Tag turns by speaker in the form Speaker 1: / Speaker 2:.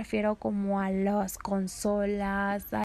Speaker 1: refiero como a las consolas, a